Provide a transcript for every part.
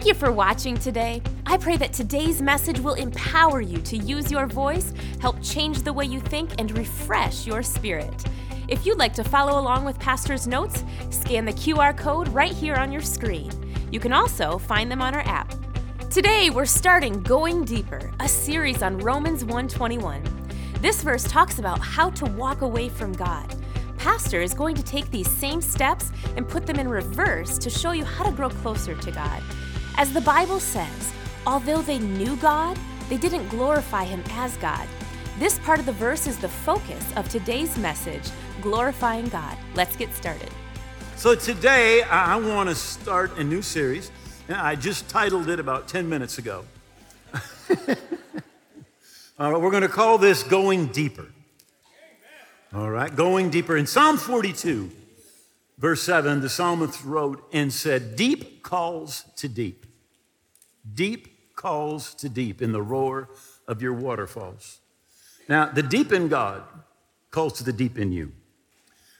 Thank you for watching today. I pray that today's message will empower you to use your voice, help change the way you think, and refresh your spirit. If you'd like to follow along with Pastor's notes, scan the QR code right here on your screen. You can also find them on our app. Today, we're starting Going Deeper, a series on Romans 121. This verse talks about how to walk away from God. Pastor is going to take these same steps and put them in reverse to show you how to grow closer to God. As the Bible says, although they knew God, they didn't glorify Him as God. This part of the verse is the focus of today's message glorifying God. Let's get started. So today I want to start a new series. I just titled it about 10 minutes ago. uh, we're going to call this Going Deeper. All right, going deeper. In Psalm 42, verse 7, the psalmist wrote and said, Deep calls to deep. Deep calls to deep in the roar of your waterfalls. Now, the deep in God calls to the deep in you.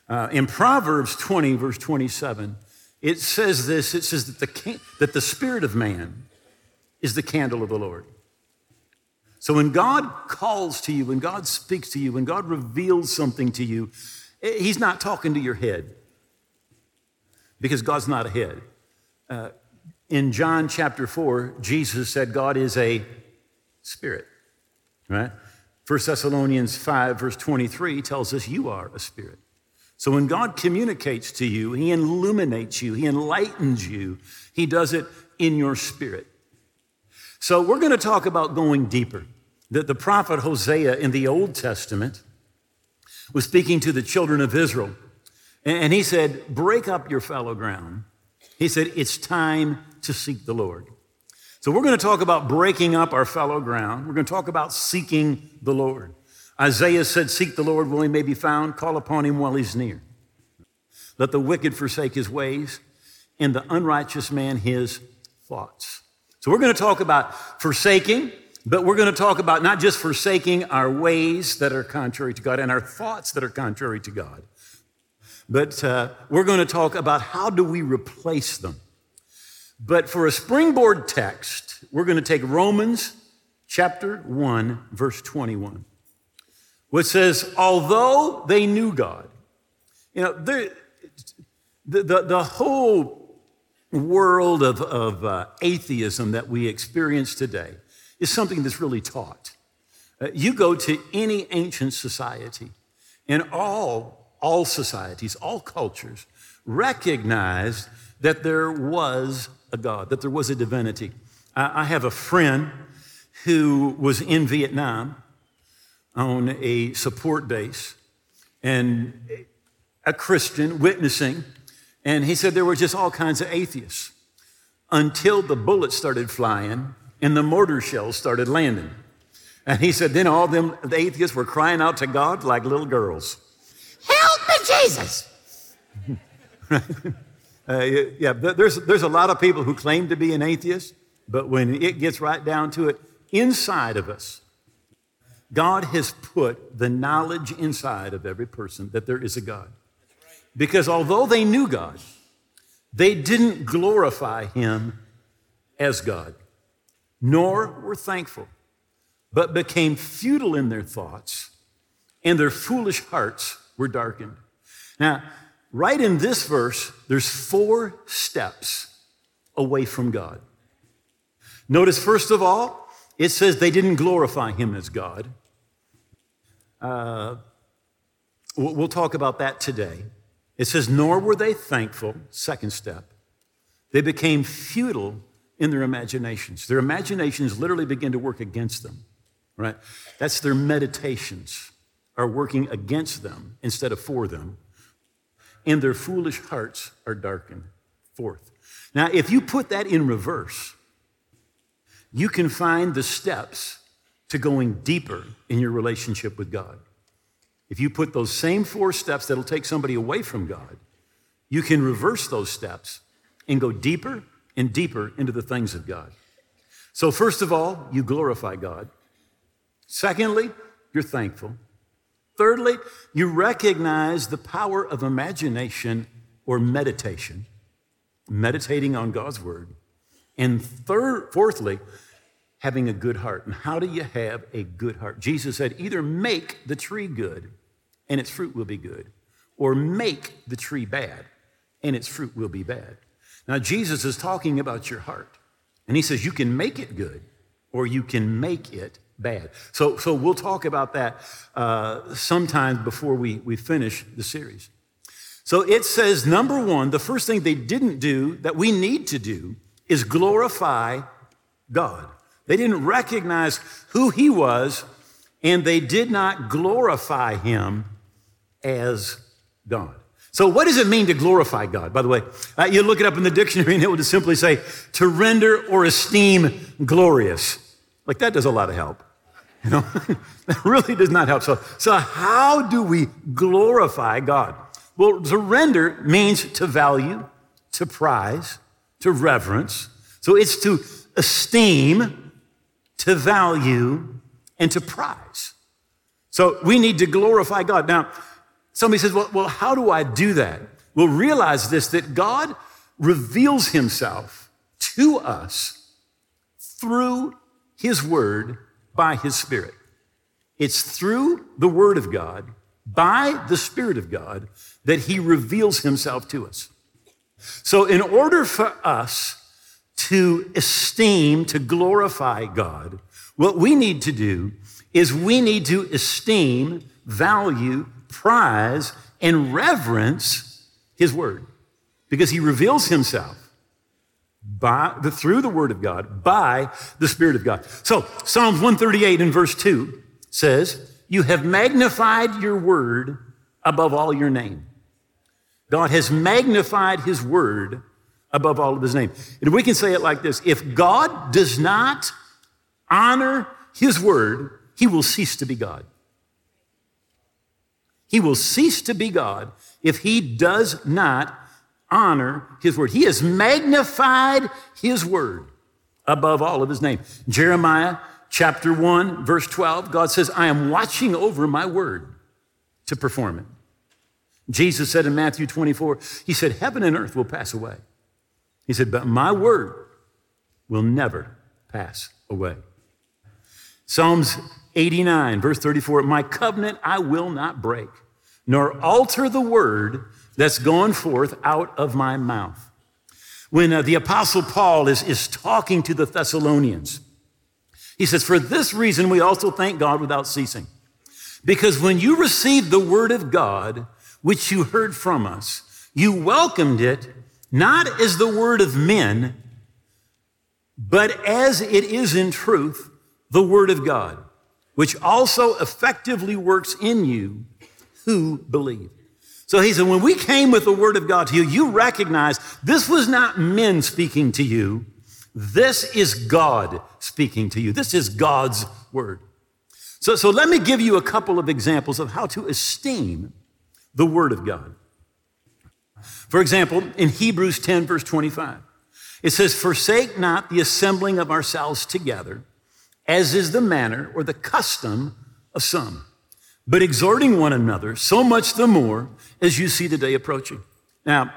Uh, in Proverbs 20, verse 27, it says this it says that the, that the spirit of man is the candle of the Lord. So when God calls to you, when God speaks to you, when God reveals something to you, eh, He's not talking to your head because God's not a head. Uh, in John chapter 4, Jesus said God is a spirit, right? 1 Thessalonians 5, verse 23 tells us you are a spirit. So when God communicates to you, He illuminates you, He enlightens you, He does it in your spirit. So we're going to talk about going deeper. The, the prophet Hosea in the Old Testament was speaking to the children of Israel, and he said, Break up your fallow ground. He said, It's time to seek the Lord. So we're going to talk about breaking up our fellow ground. We're going to talk about seeking the Lord. Isaiah said, Seek the Lord while he may be found, call upon him while he's near. Let the wicked forsake his ways, and the unrighteous man his thoughts. So we're going to talk about forsaking, but we're going to talk about not just forsaking our ways that are contrary to God and our thoughts that are contrary to God, but uh, we're going to talk about how do we replace them. But for a springboard text, we're going to take Romans chapter 1, verse 21, which says, Although they knew God, you know, the, the, the whole world of, of uh, atheism that we experience today is something that's really taught. Uh, you go to any ancient society, and all, all societies, all cultures recognized that there was a God, that there was a divinity. I, I have a friend who was in Vietnam on a support base and a Christian witnessing and he said there were just all kinds of atheists until the bullets started flying and the mortar shells started landing. And he said, then all them the atheists were crying out to God like little girls. Help me, Jesus! uh, yeah, there's, there's a lot of people who claim to be an atheist, but when it gets right down to it, inside of us, God has put the knowledge inside of every person that there is a God. Because although they knew God, they didn't glorify him as God, nor were thankful, but became futile in their thoughts, and their foolish hearts were darkened. Now, right in this verse, there's four steps away from God. Notice, first of all, it says they didn't glorify him as God. Uh, we'll talk about that today. It says, nor were they thankful, second step. They became futile in their imaginations. Their imaginations literally begin to work against them, right? That's their meditations are working against them instead of for them. And their foolish hearts are darkened. Fourth. Now, if you put that in reverse, you can find the steps to going deeper in your relationship with God. If you put those same four steps that'll take somebody away from God, you can reverse those steps and go deeper and deeper into the things of God. So, first of all, you glorify God. Secondly, you're thankful. Thirdly, you recognize the power of imagination or meditation, meditating on God's word. And third, fourthly, having a good heart. And how do you have a good heart? Jesus said, either make the tree good and its fruit will be good, or make the tree bad and its fruit will be bad. Now, Jesus is talking about your heart. And he says, you can make it good or you can make it bad. So, so we'll talk about that uh, sometime before we, we finish the series. So it says, number one, the first thing they didn't do that we need to do is glorify God. They didn't recognize who he was, and they did not glorify him as God. So, what does it mean to glorify God? By the way, uh, you look it up in the dictionary and it will just simply say to render or esteem glorious. Like that does a lot of help. You know, that really does not help. So, so how do we glorify God? Well, to render means to value, to prize, to reverence. So it's to esteem, to value, and to prize. So we need to glorify God. Now, somebody says, well, well, how do I do that? Well, realize this that God reveals himself to us through his word by his spirit. It's through the word of God, by the spirit of God, that he reveals himself to us. So, in order for us to esteem, to glorify God, what we need to do is we need to esteem, value, prize, and reverence his word because he reveals himself by the, through the word of God by the spirit of God. So Psalms 138 in verse 2 says, "You have magnified your word above all your name." God has magnified his word above all of his name. And we can say it like this if God does not honor his word, he will cease to be God. He will cease to be God if he does not honor his word. He has magnified his word above all of his name. Jeremiah chapter 1, verse 12, God says, I am watching over my word to perform it. Jesus said in Matthew 24, He said, Heaven and earth will pass away. He said, But my word will never pass away. Psalms 89, verse 34, My covenant I will not break, nor alter the word that's gone forth out of my mouth. When uh, the Apostle Paul is, is talking to the Thessalonians, he says, For this reason we also thank God without ceasing. Because when you received the word of God, which you heard from us. You welcomed it not as the word of men, but as it is in truth, the word of God, which also effectively works in you who believe. So he said, when we came with the word of God to you, you recognize this was not men speaking to you. This is God speaking to you. This is God's word. So, so let me give you a couple of examples of how to esteem the Word of God. For example, in Hebrews 10, verse 25, it says, Forsake not the assembling of ourselves together, as is the manner or the custom of some, but exhorting one another, so much the more as you see the day approaching. Now,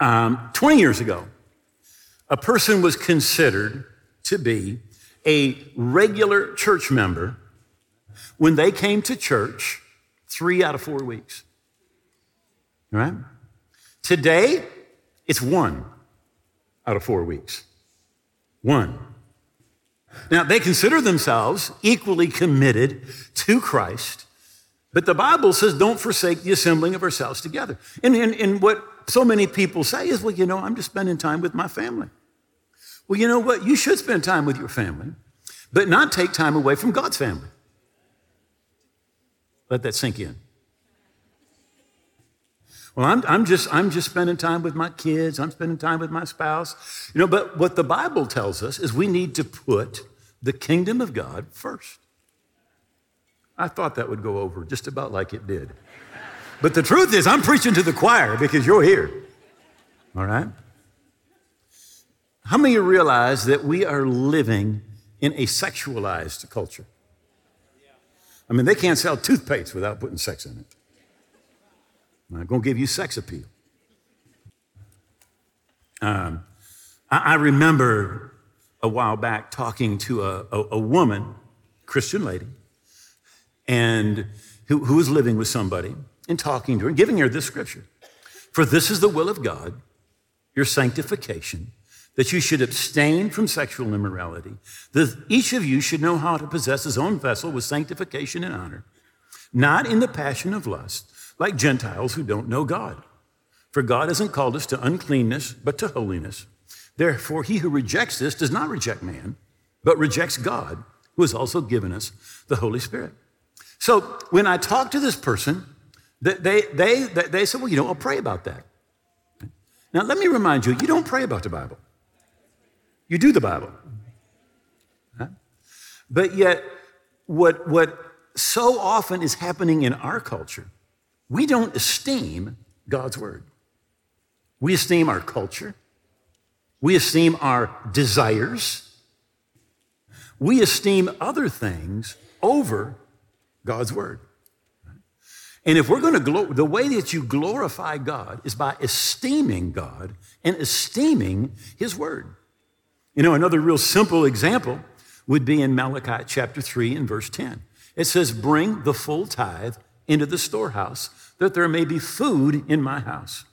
um, 20 years ago, a person was considered to be a regular church member when they came to church three out of four weeks. Right? Today, it's one out of four weeks. One. Now, they consider themselves equally committed to Christ, but the Bible says don't forsake the assembling of ourselves together. And, and, and what so many people say is, well, you know, I'm just spending time with my family. Well, you know what? You should spend time with your family, but not take time away from God's family. Let that sink in. Well, I'm, I'm, just, I'm just spending time with my kids. I'm spending time with my spouse. You know, but what the Bible tells us is we need to put the kingdom of God first. I thought that would go over just about like it did. But the truth is, I'm preaching to the choir because you're here. All right? How many of you realize that we are living in a sexualized culture? I mean, they can't sell toothpaste without putting sex in it. I'm going to give you sex appeal. Um, I, remember a while back talking to a, a, a woman, Christian lady, and who, who was living with somebody and talking to her and giving her this scripture. For this is the will of God, your sanctification, that you should abstain from sexual immorality, that each of you should know how to possess his own vessel with sanctification and honor, not in the passion of lust, like Gentiles who don't know God. For God hasn't called us to uncleanness, but to holiness. Therefore, he who rejects this does not reject man, but rejects God, who has also given us the Holy Spirit. So when I talk to this person, they, they, they, they said, Well, you know, I'll pray about that. Now, let me remind you, you don't pray about the Bible, you do the Bible. Huh? But yet, what, what so often is happening in our culture, we don't esteem God's word. We esteem our culture. We esteem our desires. We esteem other things over God's word. And if we're going to, glo- the way that you glorify God is by esteeming God and esteeming His Word. You know, another real simple example would be in Malachi chapter 3 and verse 10. It says, Bring the full tithe into the storehouse, that there may be food in my house.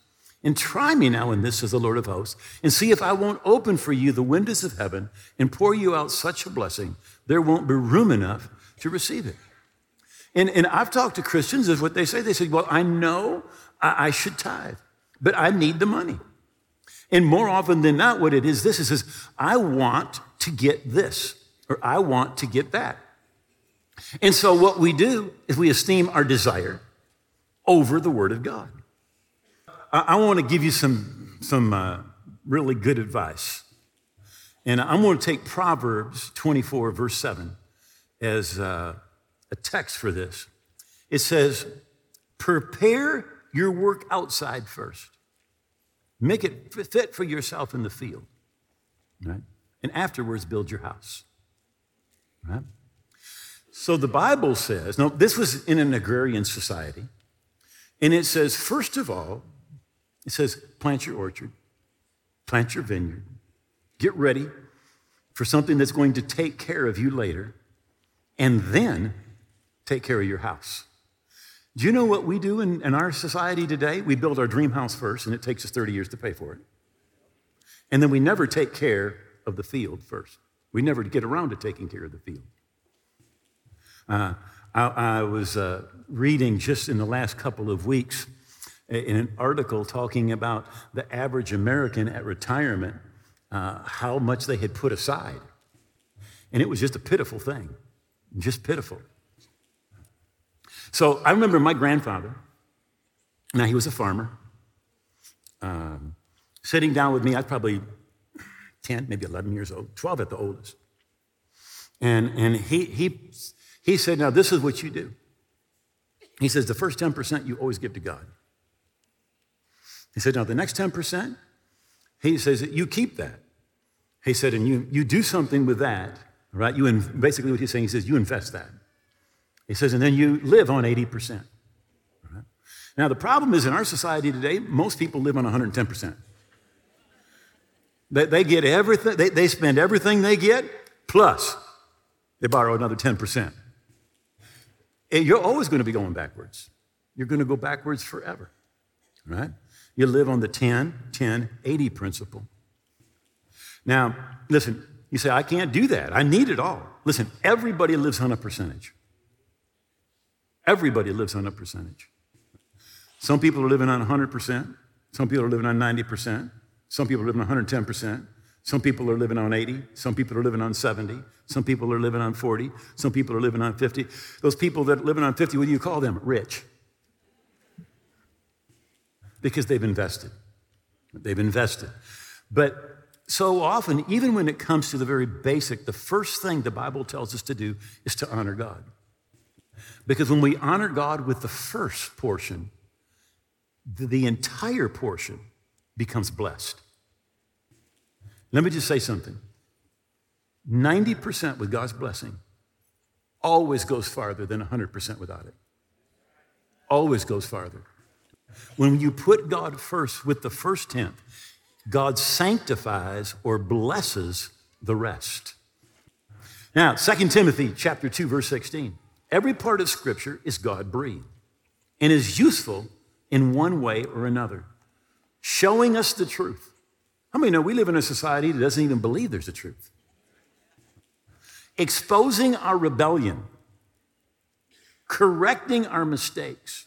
And try me now in this, says the Lord of hosts, and see if I won't open for you the windows of heaven and pour you out such a blessing, there won't be room enough to receive it. And, and I've talked to Christians, is what they say. They say, Well, I know I, I should tithe, but I need the money. And more often than not, what it is, this is, is I want to get this, or I want to get that. And so what we do is we esteem our desire over the Word of God. I, I want to give you some, some uh, really good advice. And I'm going to take Proverbs 24, verse 7, as uh, a text for this. It says, Prepare your work outside first, make it fit for yourself in the field, right? And afterwards, build your house, right? So the Bible says, no, this was in an agrarian society, and it says, first of all, it says, plant your orchard, plant your vineyard, get ready for something that's going to take care of you later, and then take care of your house. Do you know what we do in, in our society today? We build our dream house first, and it takes us 30 years to pay for it. And then we never take care of the field first. We never get around to taking care of the field. Uh, I, I, was uh, reading just in the last couple of weeks in an article talking about the average American at retirement, uh, how much they had put aside. And it was just a pitiful thing, just pitiful. So I remember my grandfather, now he was a farmer, um, sitting down with me. I was probably 10, maybe 11 years old, 12 at the oldest. And, and he, he, he said, Now, this is what you do. He says, The first 10% you always give to God. He said, Now, the next 10%, he says, You keep that. He said, And you, you do something with that, right? You, basically, what he's saying, he says, You invest that. He says, and then you live on 80%. Now, the problem is in our society today, most people live on 110%. They, they get everything, they, they spend everything they get, plus they borrow another 10%. And you're always going to be going backwards. You're going to go backwards forever, right? You live on the 10, 10, 80 principle. Now, listen, you say, I can't do that. I need it all. Listen, everybody lives on a percentage. Everybody lives on a percentage. Some people are living on 100%. Some people are living on 90%. Some people are living on 110%. Some people are living on 80. Some people are living on 70. Some people are living on 40. Some people are living on 50. Those people that are living on 50, what do you call them? Rich. Because they've invested. They've invested. But so often, even when it comes to the very basic, the first thing the Bible tells us to do is to honor God. Because when we honor God with the first portion, the entire portion becomes blessed. Let me just say something 90% with God's blessing always goes farther than 100% without it. Always goes farther. When you put God first with the first tenth, God sanctifies or blesses the rest. Now, 2 Timothy chapter 2 verse 16. Every part of scripture is God breathed and is useful in one way or another, showing us the truth. How many know we live in a society that doesn't even believe there's a truth? Exposing our rebellion, correcting our mistakes,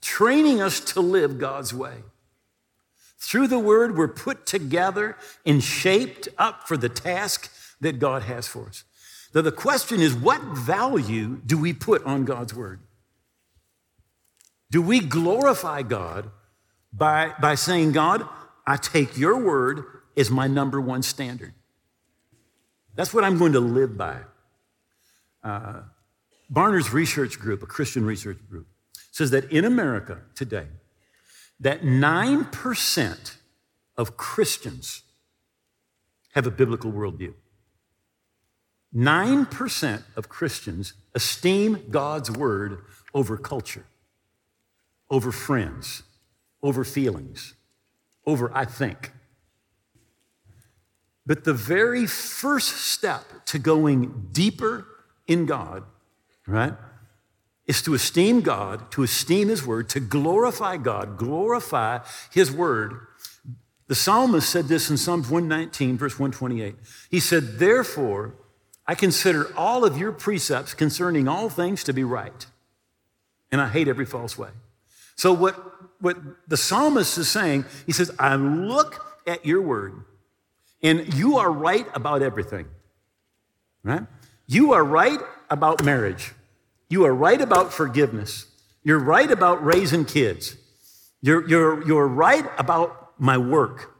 training us to live God's way. Through the word, we're put together and shaped up for the task that God has for us. Now, the question is what value do we put on God's word? Do we glorify God by, by saying, God, I take your word as my number one standard? That's what I'm going to live by. Uh, Barna's Research Group, a Christian research group, says that in America today, that 9% of Christians have a biblical worldview. 9% of Christians esteem God's word over culture, over friends, over feelings, over I think. But the very first step to going deeper in God, right, is to esteem God, to esteem His Word, to glorify God, glorify His Word. The psalmist said this in Psalms 119, verse 128. He said, Therefore, I consider all of your precepts concerning all things to be right, and I hate every false way. So, what, what the psalmist is saying, he says, I look at your word, and you are right about everything, right? You are right about marriage. You are right about forgiveness. You're right about raising kids. You're, you're, you're right about my work.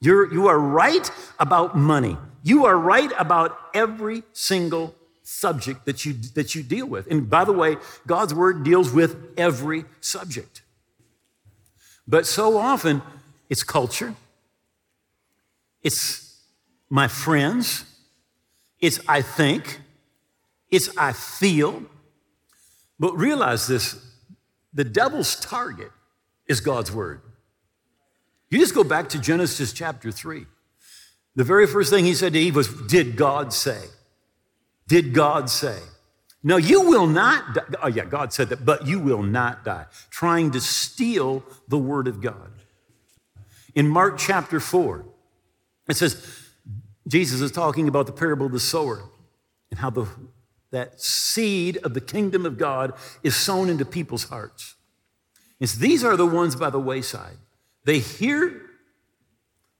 You're, you are right about money. You are right about every single subject that you, that you deal with. And by the way, God's word deals with every subject. But so often, it's culture, it's my friends, it's I think, it's I feel, but realize this the devil's target is God's word. You just go back to Genesis chapter 3. The very first thing he said to Eve was, Did God say? Did God say? No, you will not die. Oh, yeah, God said that, but you will not die. Trying to steal the word of God. In Mark chapter 4, it says, Jesus is talking about the parable of the sower and how the that seed of the kingdom of God is sown into people's hearts. It's, these are the ones by the wayside. They hear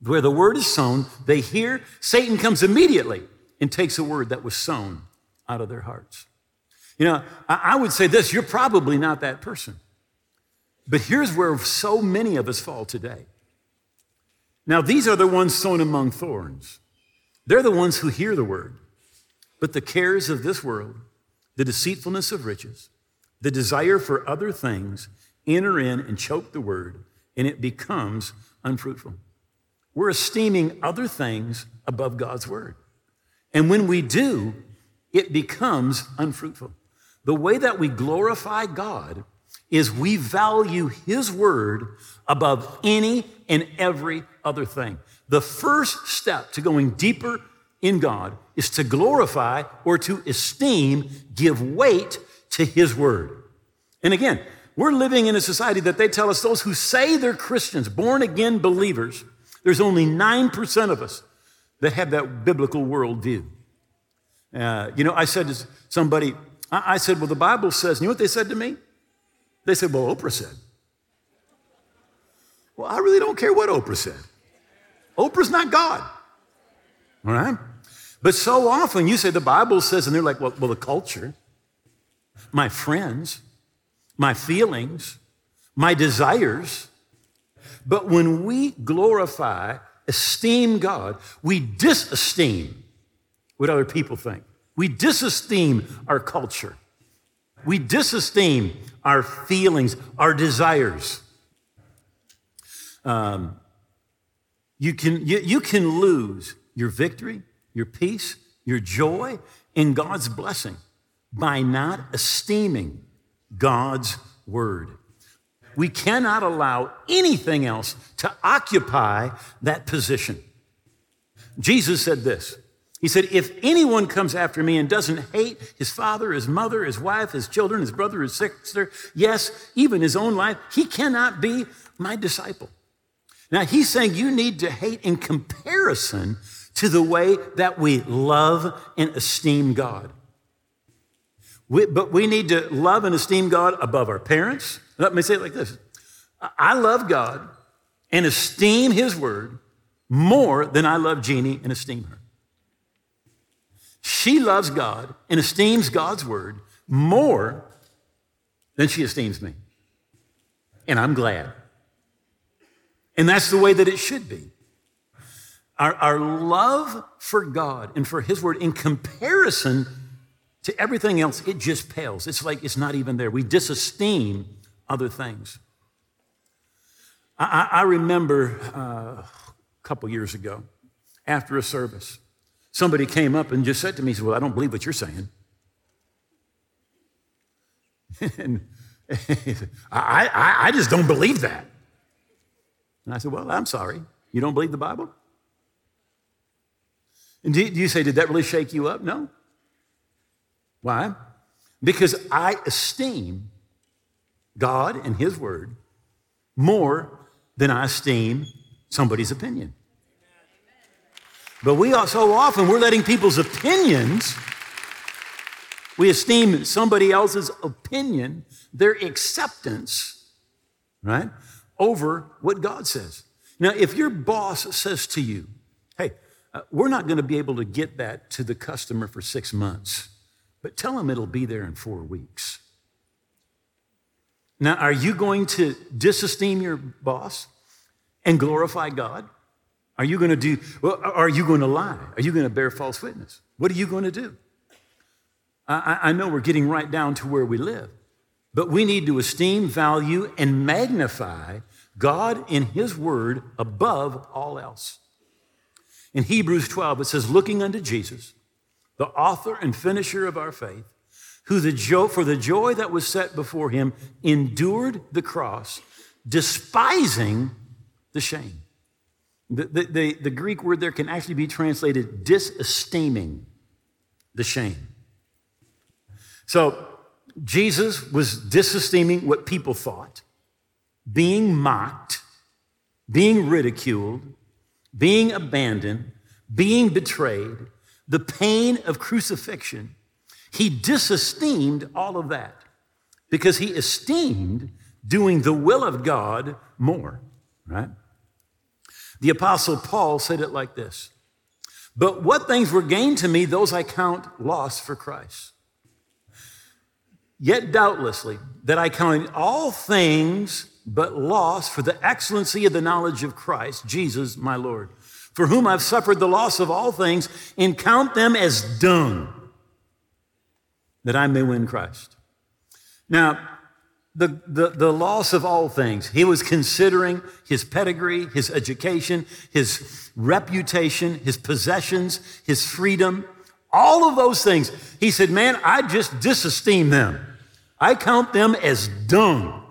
where the word is sown, they hear, Satan comes immediately and takes a word that was sown out of their hearts. You know, I would say this you're probably not that person. But here's where so many of us fall today. Now, these are the ones sown among thorns. They're the ones who hear the word. But the cares of this world, the deceitfulness of riches, the desire for other things enter in and choke the word, and it becomes unfruitful. We're esteeming other things above God's word. And when we do, it becomes unfruitful. The way that we glorify God is we value His word above any and every other thing. The first step to going deeper in God is to glorify or to esteem, give weight to His Word. And again, we're living in a society that they tell us those who say they're Christians, born again believers, there's only 9% of us that have that biblical worldview. Uh, you know, I said to somebody, I, I said, Well, the Bible says, you know what they said to me? They said, Well, Oprah said. Well, I really don't care what Oprah said. Oprah's not God. All right? But so often you say the Bible says, and they're like, well, well the culture, my friends, my feelings, my desires. But when we glorify, esteem God, we disesteem what other people think. We disesteem our culture. We disesteem our feelings, our desires. Um, you, can, you, you can lose your victory your peace, your joy in God's blessing by not esteeming God's word. We cannot allow anything else to occupy that position. Jesus said this. He said, If anyone comes after me and doesn't hate his father, his mother, his wife, his children, his brother, his sister, yes, even his own life, he cannot be my disciple. Now, he's saying you need to hate in comparison to the way that we love and esteem God. We, but we need to love and esteem God above our parents. Let me say it like this I love God and esteem His word more than I love Jeannie and esteem her. She loves God and esteems God's word more than she esteems me. And I'm glad. And that's the way that it should be. Our, our love for God and for His Word in comparison to everything else, it just pales. It's like it's not even there. We disesteem other things. I, I remember uh, a couple years ago, after a service, somebody came up and just said to me, Well, I don't believe what you're saying. and I, I, I just don't believe that. And I said, Well, I'm sorry. You don't believe the Bible? And do you say, Did that really shake you up? No. Why? Because I esteem God and His Word more than I esteem somebody's opinion. But we are so often we're letting people's opinions, we esteem somebody else's opinion, their acceptance, right, over what God says. Now, if your boss says to you, hey, uh, we're not going to be able to get that to the customer for six months, but tell them it'll be there in four weeks. Now, are you going to disesteem your boss and glorify God? Are you going to do, well, are you going to lie? Are you going to bear false witness? What are you going to do? I, I know we're getting right down to where we live, but we need to esteem, value, and magnify God in His Word above all else. In Hebrews 12, it says, looking unto Jesus, the author and finisher of our faith, who the jo- for the joy that was set before him endured the cross, despising the shame. The, the, the, the Greek word there can actually be translated disesteeming the shame. So Jesus was disesteeming what people thought, being mocked, being ridiculed, being abandoned, being betrayed, the pain of crucifixion, he disesteemed all of that because he esteemed doing the will of God more, right? The Apostle Paul said it like this But what things were gained to me, those I count loss for Christ. Yet doubtlessly, that I count all things but loss for the excellency of the knowledge of Christ, Jesus my Lord, for whom I've suffered the loss of all things, and count them as dung, that I may win Christ. Now, the, the, the loss of all things, he was considering his pedigree, his education, his reputation, his possessions, his freedom, all of those things. He said, Man, I just disesteem them. I count them as dung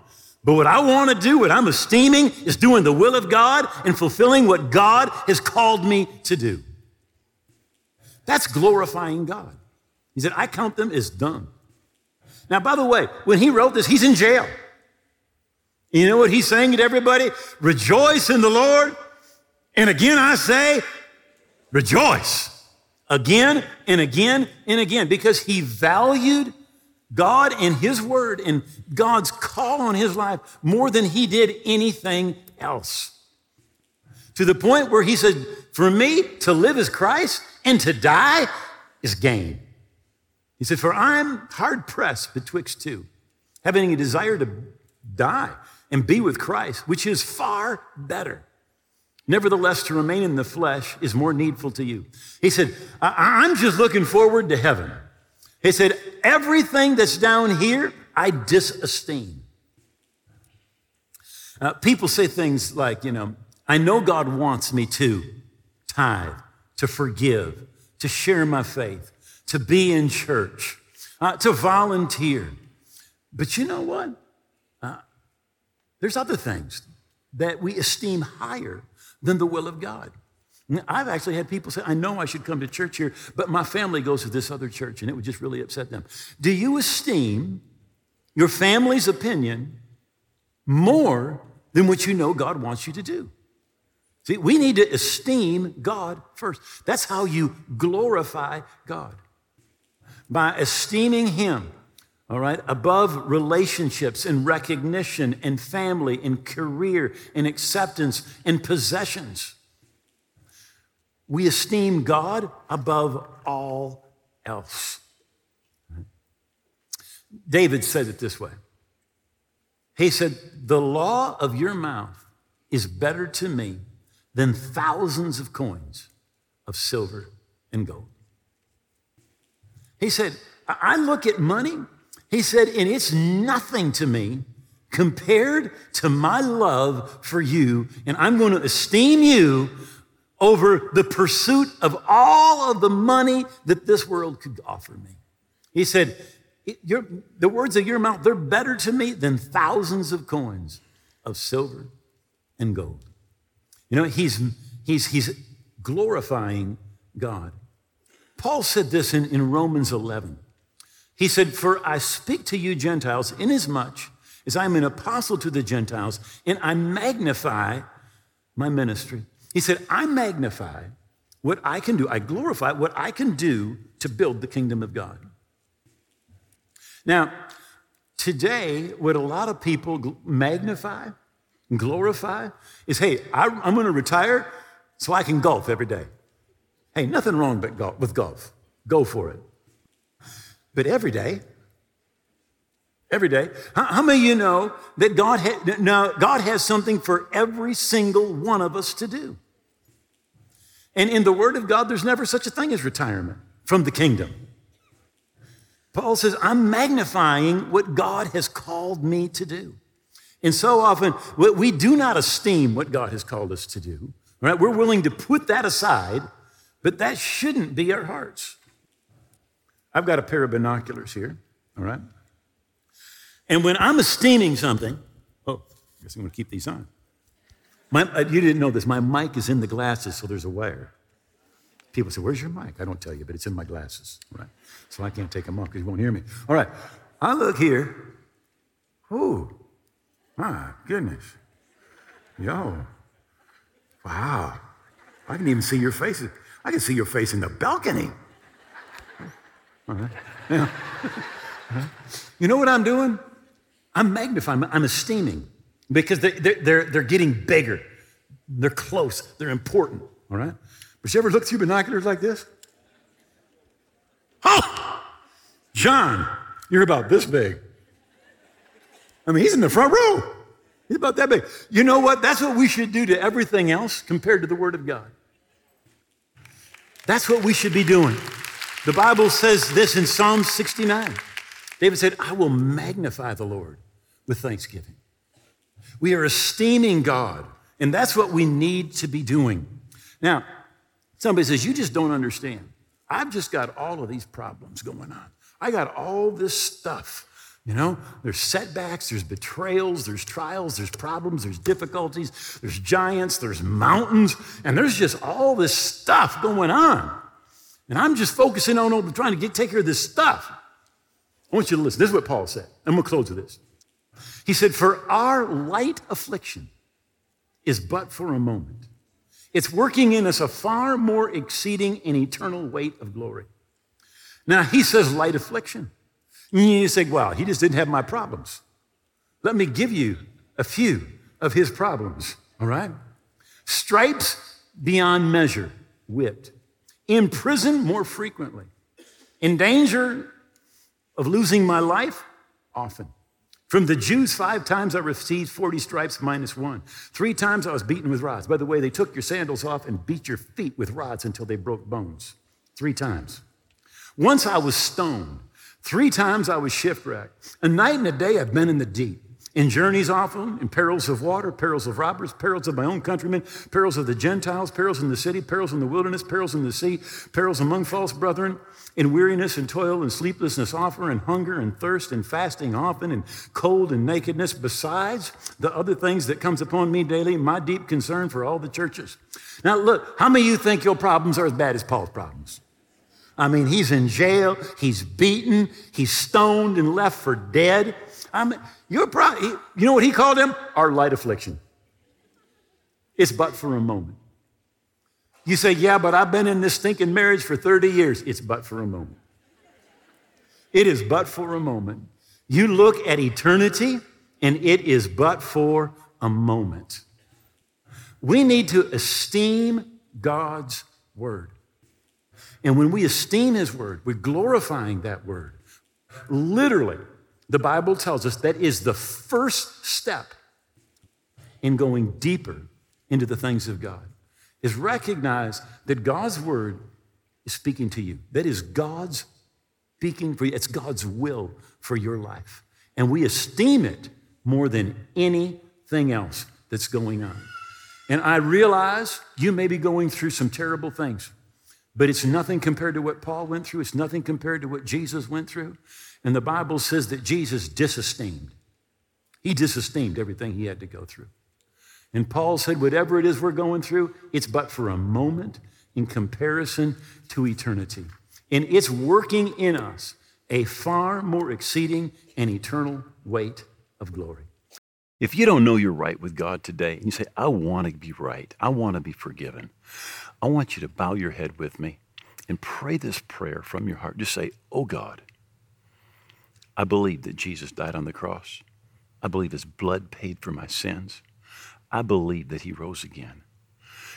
but what I want to do, what I'm esteeming, is doing the will of God and fulfilling what God has called me to do. That's glorifying God. He said, I count them as done. Now, by the way, when he wrote this, he's in jail. You know what he's saying to everybody? Rejoice in the Lord. And again, I say, rejoice. Again and again and again, because he valued God and His Word and God's call on His life more than He did anything else. To the point where He said, For me, to live is Christ and to die is gain. He said, For I'm hard pressed betwixt two, having a desire to die and be with Christ, which is far better. Nevertheless, to remain in the flesh is more needful to you. He said, I'm just looking forward to heaven. He said, Everything that's down here, I disesteem. Uh, people say things like, you know, I know God wants me to tithe, to forgive, to share my faith, to be in church, uh, to volunteer. But you know what? Uh, There's other things that we esteem higher than the will of God. I've actually had people say, I know I should come to church here, but my family goes to this other church, and it would just really upset them. Do you esteem your family's opinion more than what you know God wants you to do? See, we need to esteem God first. That's how you glorify God. By esteeming Him, all right, above relationships and recognition and family and career and acceptance and possessions. We esteem God above all else. David said it this way He said, The law of your mouth is better to me than thousands of coins of silver and gold. He said, I look at money, he said, and it's nothing to me compared to my love for you, and I'm going to esteem you over the pursuit of all of the money that this world could offer me. He said, The words of your mouth, they're better to me than thousands of coins of silver and gold. You know, he's, he's, he's glorifying God. Paul said this in, in Romans 11. He said, For I speak to you Gentiles, inasmuch as I am an apostle to the Gentiles, and I magnify my ministry. He said, I magnify what I can do, I glorify what I can do to build the kingdom of God. Now, today, what a lot of people magnify glorify is hey, I, am going to retire so I can golf every day. Hey, nothing wrong but golf, with golf. Go for it. But every day, every day, how, how many of you know that God, ha- now, God has something for every single one of us to do? And in the Word of God, there's never such a thing as retirement from the kingdom. Paul says, I'm magnifying what God has called me to do. And so often, we do not esteem what God has called us to do. Right? We're willing to put that aside, but that shouldn't be our hearts. I've got a pair of binoculars here, all right? And when I'm esteeming something, oh, I guess I'm going to keep these on. My, uh, you didn't know this. My mic is in the glasses, so there's a wire. People say, Where's your mic? I don't tell you, but it's in my glasses, right? So I can't take them off because you won't hear me. All right, I look here. Ooh, my goodness. Yo. Wow. I can even see your faces. I can see your face in the balcony. All right. Yeah. you know what I'm doing? I'm magnifying, I'm esteeming because they, are they're, they're getting bigger. They're close, they're important. All right? But you ever look through binoculars like this? Oh, John, you're about this big. I mean, he's in the front row. He's about that big. You know what? That's what we should do to everything else compared to the Word of God. That's what we should be doing. The Bible says this in Psalm 69. David said, I will magnify the Lord with thanksgiving. We are esteeming God, and that's what we need to be doing. Now, somebody says, You just don't understand. I've just got all of these problems going on. I got all this stuff you know, there's setbacks, there's betrayals, there's trials, there's problems, there's difficulties, there's giants, there's mountains, and there's just all this stuff going on. And I'm just focusing on trying to get take care of this stuff. I want you to listen. This is what Paul said. I'm going to close with this. He said, For our light affliction is but for a moment. It's working in us a far more exceeding and eternal weight of glory. Now, he says light affliction. You say, well, he just didn't have my problems. Let me give you a few of his problems, all right? Stripes beyond measure, whipped. In prison more frequently. In danger of losing my life, often. From the Jews, five times I received 40 stripes minus one. Three times I was beaten with rods. By the way, they took your sandals off and beat your feet with rods until they broke bones. Three times. Once I was stoned. Three times I was shipwrecked. A night and a day I've been in the deep. in journeys often, in perils of water, perils of robbers, perils of my own countrymen, perils of the Gentiles, perils in the city, perils in the wilderness, perils in the sea, perils among false brethren, in weariness and toil and sleeplessness often, and hunger and thirst and fasting often, and cold and nakedness, besides the other things that comes upon me daily, my deep concern for all the churches. Now look, how many of you think your problems are as bad as Paul's problems? I mean, he's in jail, he's beaten, he's stoned and left for dead. I mean, you're probably, you know what he called them? Our light affliction. It's but for a moment. You say, yeah, but I've been in this stinking marriage for 30 years. It's but for a moment. It is but for a moment. You look at eternity, and it is but for a moment. We need to esteem God's word. And when we esteem his word, we're glorifying that word. Literally, the Bible tells us that is the first step in going deeper into the things of God, is recognize that God's word is speaking to you. That is God's speaking for you. It's God's will for your life. And we esteem it more than anything else that's going on. And I realize you may be going through some terrible things. But it's nothing compared to what Paul went through. It's nothing compared to what Jesus went through. And the Bible says that Jesus disesteemed. He disesteemed everything he had to go through. And Paul said, whatever it is we're going through, it's but for a moment in comparison to eternity. And it's working in us a far more exceeding and eternal weight of glory. If you don't know you're right with God today, and you say, I want to be right, I want to be forgiven, I want you to bow your head with me and pray this prayer from your heart. Just say, Oh God, I believe that Jesus died on the cross. I believe his blood paid for my sins. I believe that he rose again.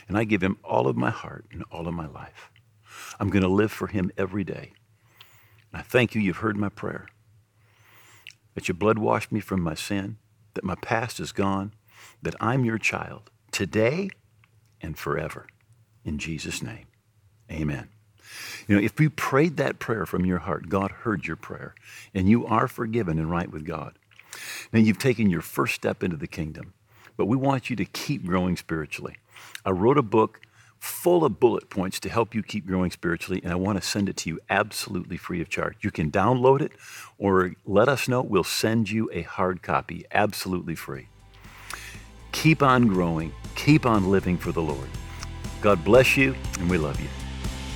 And I give him all of my heart and all of my life. I'm going to live for him every day. And I thank you, you've heard my prayer. That your blood washed me from my sin, that my past is gone, that I'm your child today and forever. In Jesus' name, amen. You know, if you prayed that prayer from your heart, God heard your prayer, and you are forgiven and right with God. Now you've taken your first step into the kingdom, but we want you to keep growing spiritually. I wrote a book full of bullet points to help you keep growing spiritually, and I want to send it to you absolutely free of charge. You can download it or let us know. We'll send you a hard copy absolutely free. Keep on growing, keep on living for the Lord. God bless you, and we love you.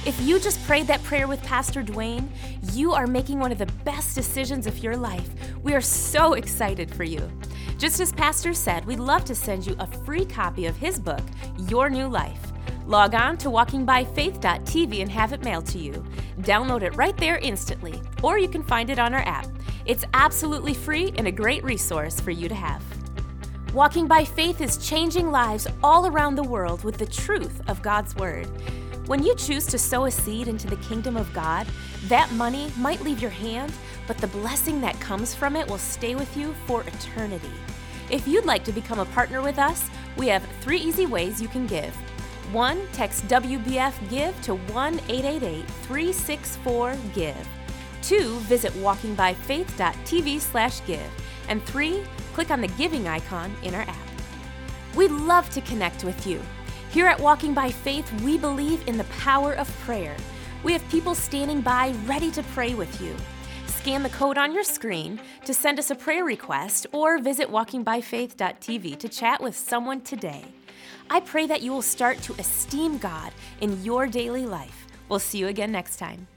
If you just prayed that prayer with Pastor Duane, you are making one of the best decisions of your life. We are so excited for you. Just as Pastor said, we'd love to send you a free copy of his book, Your New Life. Log on to walkingbyfaith.tv and have it mailed to you. Download it right there instantly, or you can find it on our app. It's absolutely free and a great resource for you to have. Walking by Faith is changing lives all around the world with the truth of God's Word. When you choose to sow a seed into the kingdom of God, that money might leave your hand, but the blessing that comes from it will stay with you for eternity. If you'd like to become a partner with us, we have three easy ways you can give. One, text WBF Give to 1 888 364 Give. Two, visit walkingbyfaith.tv slash give. And three, click on the giving icon in our app. We'd love to connect with you. Here at Walking by Faith, we believe in the power of prayer. We have people standing by ready to pray with you. Scan the code on your screen to send us a prayer request or visit walkingbyfaith.tv to chat with someone today. I pray that you will start to esteem God in your daily life. We'll see you again next time.